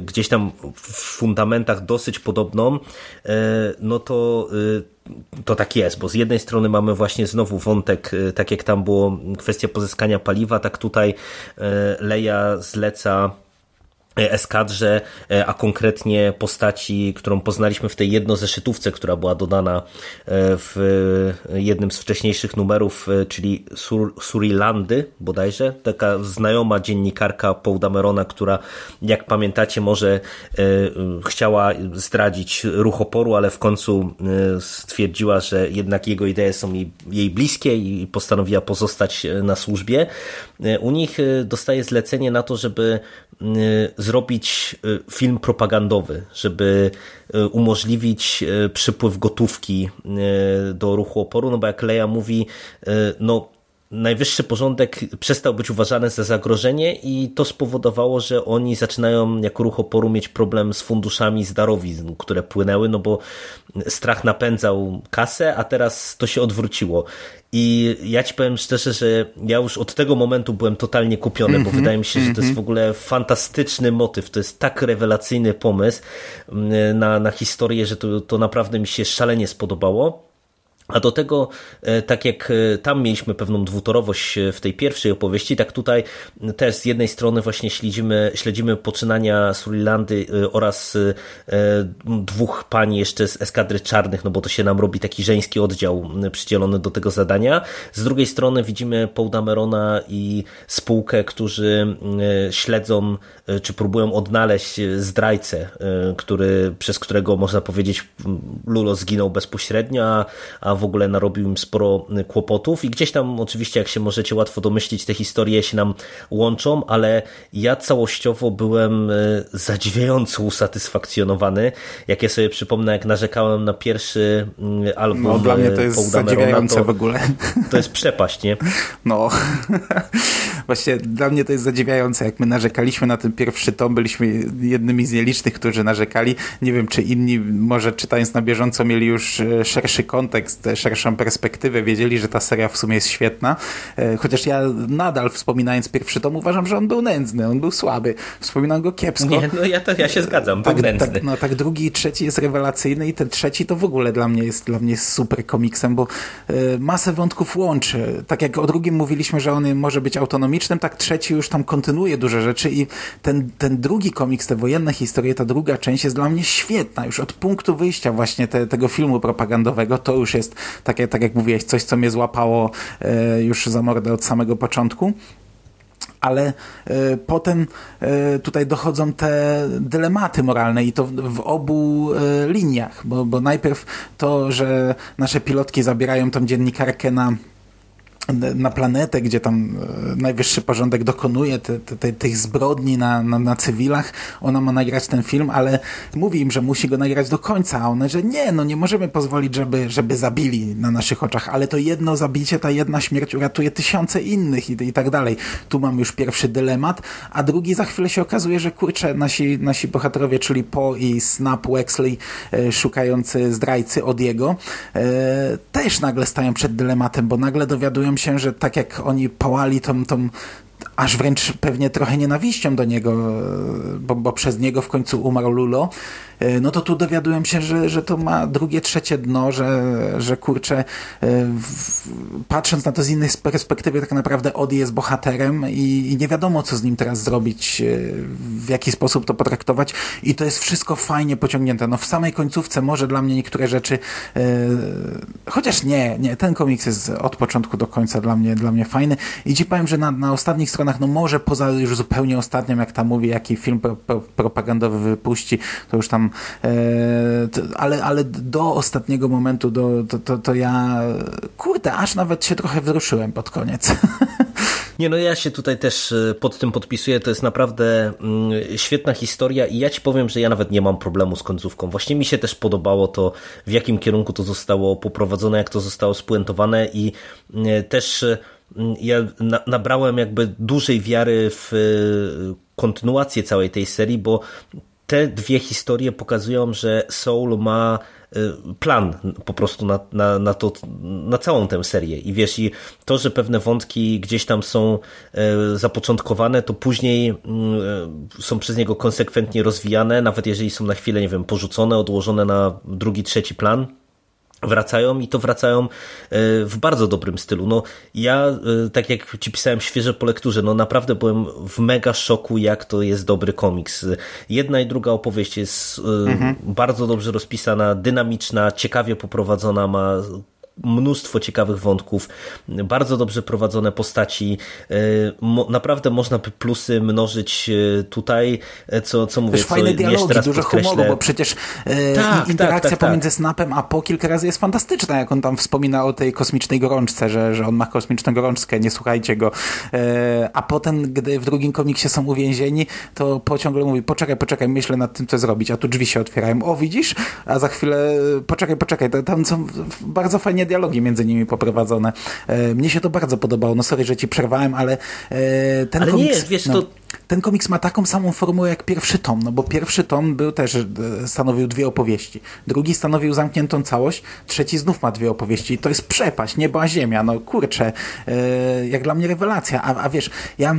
Speaker 1: gdzieś tam w fundamentach dosyć podobną, e, no to e, to tak jest, bo z jednej strony mamy właśnie znowu wątek, tak jak tam było kwestia pozyskania paliwa, tak tutaj Leja zleca eskadrze, e, a konkretnie postaci, którą poznaliśmy w tej jednozeszytówce, która była dodana e, w jednym z wcześniejszych numerów, e, czyli Sur Surilandy bodajże, taka znajoma dziennikarka Paul Damerona, która jak pamiętacie może chciała zdradzić ruch oporu, ale w końcu stwierdziła, że jednak jego idee są jej, jej bliskie i postanowiła pozostać na służbie. U nich dostaje zlecenie na to, żeby zrobić y, film propagandowy, żeby y, umożliwić y, przypływ gotówki do ruchu oporu, no bo jak Leja mówi, no najwyższy porządek przestał być uważany za zagrożenie i to spowodowało, że oni zaczynają jako ruch oporu mieć problem z funduszami z darowizn, które płynęły, no bo strach napędzał kasę, a teraz to się odwróciło. I ja ci powiem szczerze, że ja już od tego momentu byłem totalnie kupiony, mm -hmm, bo mhm, wydaje mi się, że to jest w mhm. ogóle fantastyczny motyw. To jest tak rewelacyjny pomysł mm, na, na historię, że to, to naprawdę mi się szalenie spodobało. A do tego, e, tak jak e, tam mieliśmy pewną dwutorowość e, w tej pierwszej opowieści, tak tutaj też z jednej strony właśnie śledzimy, śledzimy poczynania Surilandy oraz dwóch pani jeszcze z eskadry czarnych, no bo to się nam robi taki żeński oddział przydzielony do tego zadania. Z drugiej strony widzimy Paul Damerona i spółkę, którzy śledzą, czy próbują odnaleźć zdrajcę, który, przez którego można powiedzieć Lulo zginął bezpośrednio, a w ogóle narobił im sporo y, kłopotów i gdzieś tam oczywiście, jak się możecie łatwo domyślić, te historie się nam łączą, ale ja całościowo byłem y, zadziwiająco usatysfakcjonowany. Jak ja sobie przypomnę, jak narzekałem na pierwszy y, album
Speaker 2: No dla mnie to jest zadziwiające to, w ogóle.
Speaker 1: To jest przepaść, nie?
Speaker 2: No. Właśnie dla mnie to jest zadziwiające. Jak my narzekaliśmy na ten pierwszy tom, byliśmy jednymi z nielicznych, którzy narzekali. Nie wiem, czy inni, może czytając na bieżąco, mieli już szerszy kontekst szerszą perspektywę, wiedzieli, że ta seria w sumie jest świetna. E, chociaż ja nadal wspominając pierwszy tom uważam, że on był nędzny, on był słaby. Wspominam go kiepsko.
Speaker 1: Nie, no ja, to, ja się zgadzam,
Speaker 2: tak,
Speaker 1: był nędzny.
Speaker 2: Tak, no tak drugi i trzeci jest rewelacyjny i ten trzeci to w ogóle dla mnie jest, dla mnie jest super komiksem, bo masę wątków łączy. Tak jak o drugim mówiliśmy, że on może być tak trzeci już tam kontynuuje duże rzeczy i ten, ten drugi komiks, te wojenne historie, ta druga część jest dla mnie świetna. Już od punktu wyjścia właśnie te, tego filmu propagandowego to już jest takie, tak jak mówiłeś, coś, co mnie złapało e, już za mordę od samego początku ale y, potem y, tutaj dochodzą te dylematy moralne i to w, w obu y, liniach, bo, bo najpierw to, że nasze pilotki zabierają tą dziennikarkę na na planetę, gdzie tam e, najwyższy porządek dokonuje te, te, tych zbrodni na, na, na, cywilach. Ona ma nagrać ten film, ale mówi im, że musi go nagrać do końca, a one, że nie, no nie możemy pozwolić, żeby, żeby zabili na naszych oczach, ale to jedno zabicie, ta jedna śmierć uratuje tysiące innych i, i tak dalej. Tu mam już pierwszy dylemat, a drugi za chwilę się okazuje, że kurczę, nasi, nasi bohaterowie, czyli Po i Snap Wexley, e, szukający zdrajcy od jego, e, też nagle stają przed dylematem, bo nagle dowiadują się, że tak jak oni pałali tą, tą aż wręcz pewnie trochę nienawiścią do niego, bo, bo przez niego w końcu umarł Lulo, E, no to tu dowiaduję się, że, że to ma drugie, trzecie dno, że, że kurczę, e, w, patrząc na to z innej perspektywy, tak naprawdę Odi jest bohaterem i, i, nie wiadomo, co z nim teraz zrobić, e, w jaki sposób to potraktować i to jest wszystko fajnie pociągnięte. No w samej końcówce może dla mnie niektóre rzeczy, chociaż nie, nie, ten komiks jest od początku do końca dla mnie, dla mnie fajny i ci powiem, że na, na ostatnich stronach, no może poza już zupełnie ostatnią, jak tam mówi, jaki film pro, pro, propagandowy wypuści, to już tam E, ale, ale do ostatniego momentu, do, to, to, to ja, kurde, aż nawet się trochę wzruszyłem pod koniec.
Speaker 1: Nie, no ja się tutaj też e, pod tym podpisuję. To jest naprawdę mm, świetna historia i ja ci powiem, że ja nawet nie mam problemu z końcówką. Właśnie mi się też podobało to, w jakim kierunku to zostało poprowadzone, jak to zostało spuentowane i mm, też mm, ja nabrałem jakby dużej wiary w e, kontynuację całej tej serii, bo te dwie historie pokazują, że Soul ma y, plan po prostu na, na, na, to, na całą tę serię. I wiesz, i to, że pewne wątki gdzieś tam są y, zapoczątkowane, to później y, są przez niego konsekwentnie rozwijane, nawet jeżeli są na chwilę, nie wiem, porzucone, odłożone na drugi, trzeci plan wracają i to wracają e, w bardzo dobrym stylu. No ja, e, tak jak ci pisałem świeże po lekturze, no naprawdę byłem w mega szoku, jak to jest dobry komiks. Jedna i druga opowieść jest e, mhm. bardzo dobrze rozpisana, dynamiczna, ciekawie poprowadzona, ma mnóstwo ciekawych wątków, bardzo dobrze prowadzone postaci. E, naprawdę można by plusy mnożyć e, tutaj, e, co, co mówię,
Speaker 2: Też fajne dialogi, dużo podkreślę. humoru, bo przecież tak, interakcja tak, tak, tak, pomiędzy Snapem a Po kilka razy jest fantastyczna, jak on tam wspomina o tej kosmicznej gorączce, że, że on ma kosmiczną gorączkę, nie słuchajcie go. A potem, gdy w drugim komiksie są uwięzieni, to Po ciągle mówi, poczekaj, poczekaj, myślę nad tym, co zrobić, a tu drzwi się otwierają. O, widzisz? A za chwilę, poczekaj, poczekaj, tam są bardzo fajnie fajnie dialogi między nimi poprowadzone. E, mnie się to bardzo podobało. No sorry, że ci przerwałem, ale e, ten
Speaker 1: ale
Speaker 2: komiks...
Speaker 1: Nie, wiesz,
Speaker 2: no,
Speaker 1: to...
Speaker 2: Ten komiks ma taką samą formułę jak pierwszy tom, no bo pierwszy tom był też, e, stanowił dwie opowieści. Drugi stanowił zamkniętą całość, trzeci znów ma dwie opowieści i to jest przepaść, niebo a ziemia, no kurczę, jak dla mnie rewelacja. A, a wiesz, ja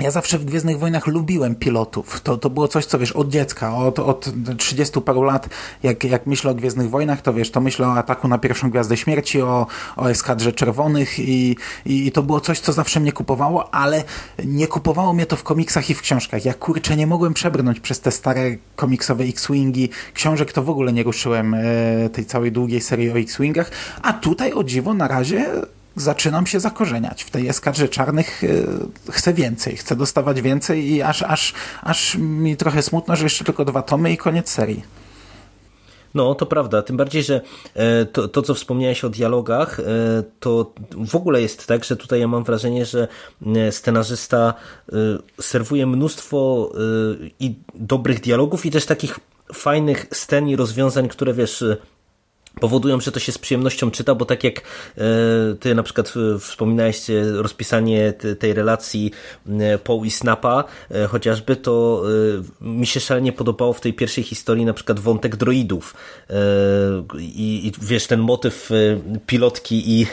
Speaker 2: ja zawsze w Gwiezdnych Wojnach lubiłem pilotów. To, to było coś, co wiesz, od dziecka, od, od 30 paru lat, jak, jak myślę o Gwiezdnych Wojnach, to wiesz, to myślę o ataku na pierwszą Gwiazdę Śmierci, o, o Eskadrze Czerwonych i, i, i to było coś, co zawsze mnie kupowało, ale nie kupowało mnie to w komiksach i w książkach. Ja kurczę nie mogłem przebrnąć przez te stare komiksowe X-Wingi. Książek to w ogóle nie ruszyłem e, tej całej długiej serii o X-Wingach, a tutaj o dziwo na razie zaczynam się zakorzeniać. W tej eskadrze czarnych e, chcę więcej, chcę dostawać więcej i aż, aż, aż mi trochę smutno, że jeszcze tylko dwa tomy i koniec serii.
Speaker 1: No, to prawda. Tym bardziej, że e, to, to, co wspomniałeś o dialogach, e, to w ogóle jest tak, że tutaj ja mam wrażenie, że scenarzysta serwuje mnóstwo i dobrych dialogów i też takich fajnych scen i rozwiązań, które wiesz powodują, że to się z przyjemnością czyta, bo tak jak e, ty na przykład e, wspominałeś e, rozpisanie tej relacji Paul i Snapa chociażby, to mi się szalenie podobało w tej pierwszej historii na przykład wątek droidów i, i wiesz, ten motyw pilotki i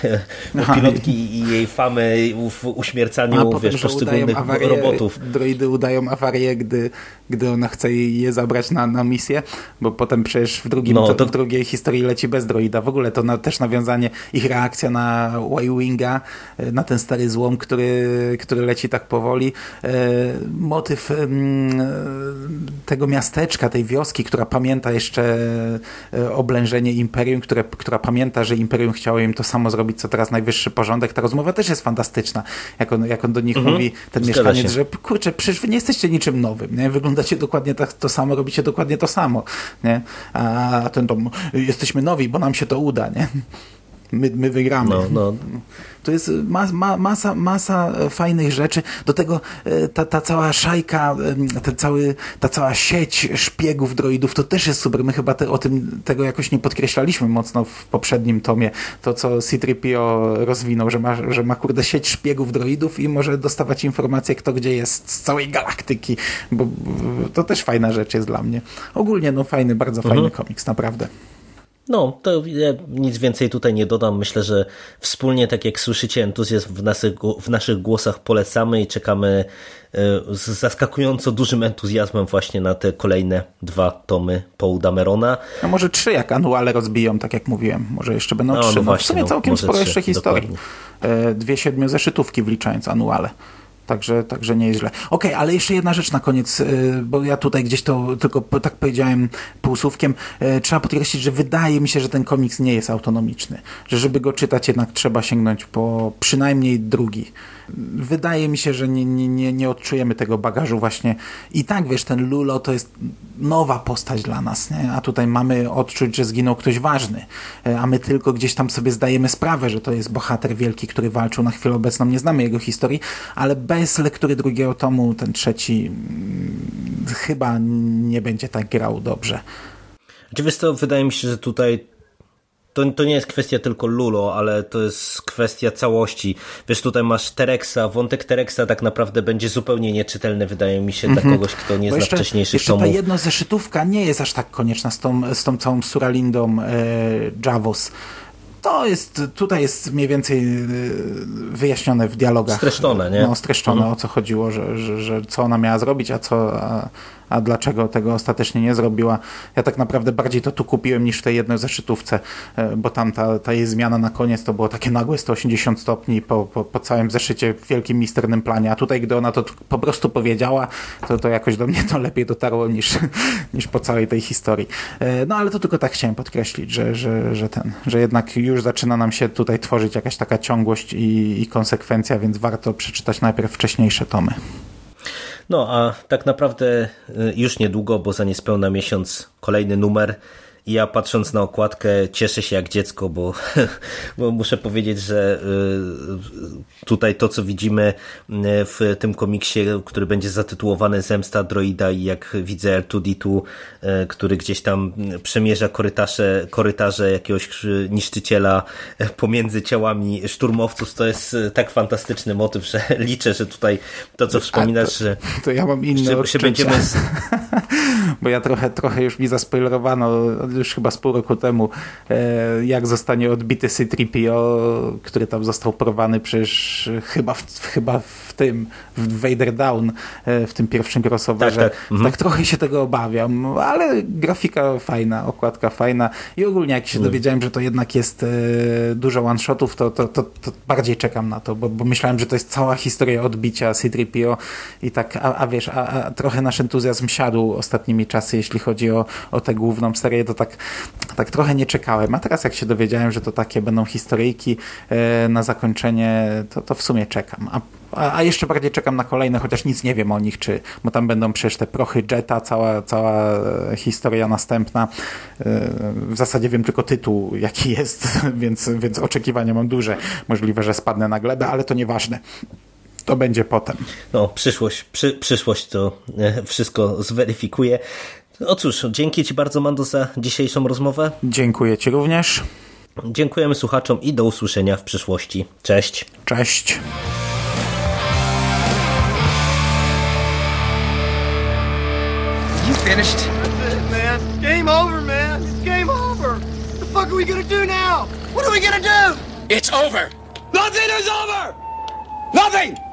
Speaker 1: Aha, pilotki i, jej famy w uśmiercaniu
Speaker 2: A
Speaker 1: wiesz, poszczególnych
Speaker 2: robotów. Droidy udają awarię, gdy, gdy ona chce je zabrać na, na misję, bo potem przecież w, drugim, no, to... w drugiej historii leci bez droida. W ogóle to na, też nawiązanie, ich reakcja na Y-Winga, e, na ten stary złom, który, który leci tak powoli. E, motyw tego miasteczka, tej wioski, która pamięta jeszcze e, oblężenie Imperium, które, która pamięta, że Imperium chciało im to samo zrobić, co teraz najwyższy porządek. Ta rozmowa też jest fantastyczna, jak on, jak on do nich mhm. mówi, ten Zgadza mieszkaniec, się. że kurczę, przecież wy nie jesteście niczym nowym, nie? Wyglądacie dokładnie tak, to samo, robicie dokładnie to samo. Nie? A ten dom, jesteśmy nowi, bo nam się to uda, nie? My, my wygramy. No, no. To jest ma, ma, masa, masa fajnych rzeczy. Do tego e, ta, ta cała szajka, ten cały, ta cała sieć szpiegów, droidów, to też jest super. My chyba te, o tym tego jakoś nie podkreślaliśmy mocno w poprzednim tomie. To, co C-3PO rozwinął, że ma, że ma kurde sieć szpiegów, droidów i może dostawać informacje, kto gdzie jest z całej galaktyki. Bo to też fajna rzecz jest dla mnie. Ogólnie no fajny, bardzo fajny mhm. komiks, naprawdę.
Speaker 1: No, to ja nic więcej tutaj nie dodam. Myślę, że wspólnie, tak jak słyszycie, entuzjazm w naszych, w naszych głosach polecamy i czekamy e, z zaskakująco dużym entuzjazmem właśnie na te kolejne dwa tomy Paul Damerona.
Speaker 2: No może trzy, jak anuale rozbiją, tak jak mówiłem. Może jeszcze będą no, trzy. No, no właśnie, w sumie no, całkiem sporo trzy, jeszcze historii. Dokładnie. E, dwie siedmiozeszytówki wliczając anuale. Także, także nie jest źle. Okej, okay, ale jeszcze jedna rzecz na koniec, y, bo ja tutaj gdzieś to tylko tak powiedziałem półsłówkiem. Y, trzeba podkreślić, że wydaje mi się, że ten komiks nie jest autonomiczny. Że żeby go czytać jednak trzeba sięgnąć po przynajmniej drugi wydaje mi się, że nie, nie, nie, odczujemy tego bagażu właśnie. I tak, wiesz, ten Lulo to jest nowa postać dla nas, nie? a tutaj mamy odczuć, że zginął ktoś ważny, e, a my tylko gdzieś tam sobie zdajemy sprawę, że to jest bohater wielki, który walczył na chwilę obecną, nie znamy jego historii, ale bez lektury drugiego tomu ten trzeci hmm, chyba nie będzie tak grał dobrze.
Speaker 1: Oczywiście to wydaje mi się, że tutaj to, to nie jest kwestia tylko Lulo, ale to jest kwestia całości. Wiesz, tutaj masz Terexa, wątek Terexa tak naprawdę będzie zupełnie nieczytelny, wydaje mi się, mm -hmm. dla mhm. kogoś, kto nie Bo zna jeszcze, wcześniejszych
Speaker 2: jeszcze
Speaker 1: tomów.
Speaker 2: Ta jedna zeszytówka nie jest aż tak konieczna z tą, z tą całą Suralindą e, Javos. To jest, tutaj jest mniej więcej e, wyjaśnione w dialogach.
Speaker 1: Streszczone, nie?
Speaker 2: No, streszczone, mhm. o co chodziło, że, że, że co ona miała zrobić, a co, a, a dlaczego tego ostatecznie nie zrobiła. Ja tak naprawdę bardziej to tu kupiłem niż w tej jednej zeszytówce, e, bo tam ta, ta jej zmiana na koniec to było takie nagłe 180 stopni po, po, po całym zeszycie w wielkim misternym planie, a tutaj gdy ona to po prostu powiedziała, to, to jakoś do mnie to lepiej dotarło niż, niż po całej tej historii. E, no ale to tylko tak chciałem podkreślić, że, że, że ten, że jednak już zaczyna nam się tutaj tworzyć jakaś taka ciągłość i, i konsekwencja, więc warto przeczytać najpierw wcześniejsze tomy.
Speaker 1: No a tak naprawdę y, już niedługo, bo za niespełna miesiąc kolejny numer ja patrząc na okładkę cieszę się jak dziecko, bo, bo muszę powiedzieć, że y, tutaj to, co widzimy y, w tym komiksie, który będzie zatytułowany Zemsta Droida i jak widzę R2D2, y, który gdzieś tam przemierza korytarze, korytarze jakiegoś niszczyciela pomiędzy ciałami szturmowców, to jest tak fantastyczny motyw, że liczę, że tutaj to, co wspominasz,
Speaker 2: to,
Speaker 1: że,
Speaker 2: to ja mam inne
Speaker 1: że, że będziemy... Z...
Speaker 2: Bo ja trochę, trochę już mi zaspoilerowano, już chyba z pół roku temu, e, jak zostanie odbity C-3PO, który tam został porwany przecież chyba w, chyba w tym, w Vader Down, e, w tym pierwszym crossoverze.
Speaker 1: Tak, tak. Mhm.
Speaker 2: tak trochę się tego obawiam, ale grafika fajna, okładka fajna i ogólnie jak się mhm. dowiedziałem, że to jednak jest e, dużo one-shotów, to, to, to, to, bardziej czekam na to, bo, bo myślałem, że to jest cała historia odbicia C-3PO i tak, a, a wiesz, a, a trochę nasz entuzjazm siadł ostatnimi czasy, jeśli chodzi o, o tę główną serię, to tak, tak trochę nie czekałem. A teraz jak się dowiedziałem, że to takie będą historyjki e, na zakończenie, to, to w sumie czekam. A a, jeszcze bardziej czekam na kolejne, chociaż nic nie wiem o nich, czy, bo tam będą przecież te prochy Jetta, cała, cała historia następna. E, w zasadzie wiem tylko tytuł, jaki jest, więc, więc oczekiwania mam duże. Możliwe, że spadnę na glebę, ale to nieważne. To będzie potem.
Speaker 1: No, przyszłość, przy, przyszłość to e, wszystko zweryfikuje. No cóż, dzięki Ci bardzo, Mando, za dzisiejszą rozmowę.
Speaker 2: Dziękuję Ci również.
Speaker 1: Dziękujemy słuchaczom i do usłyszenia w przyszłości. Cześć.
Speaker 2: Cześć.
Speaker 3: You finished? That's it, man. Game over, man. It's game over. What the fuck are we gonna do now? What are we gonna do?
Speaker 4: It's over. Nothing is over. Nothing.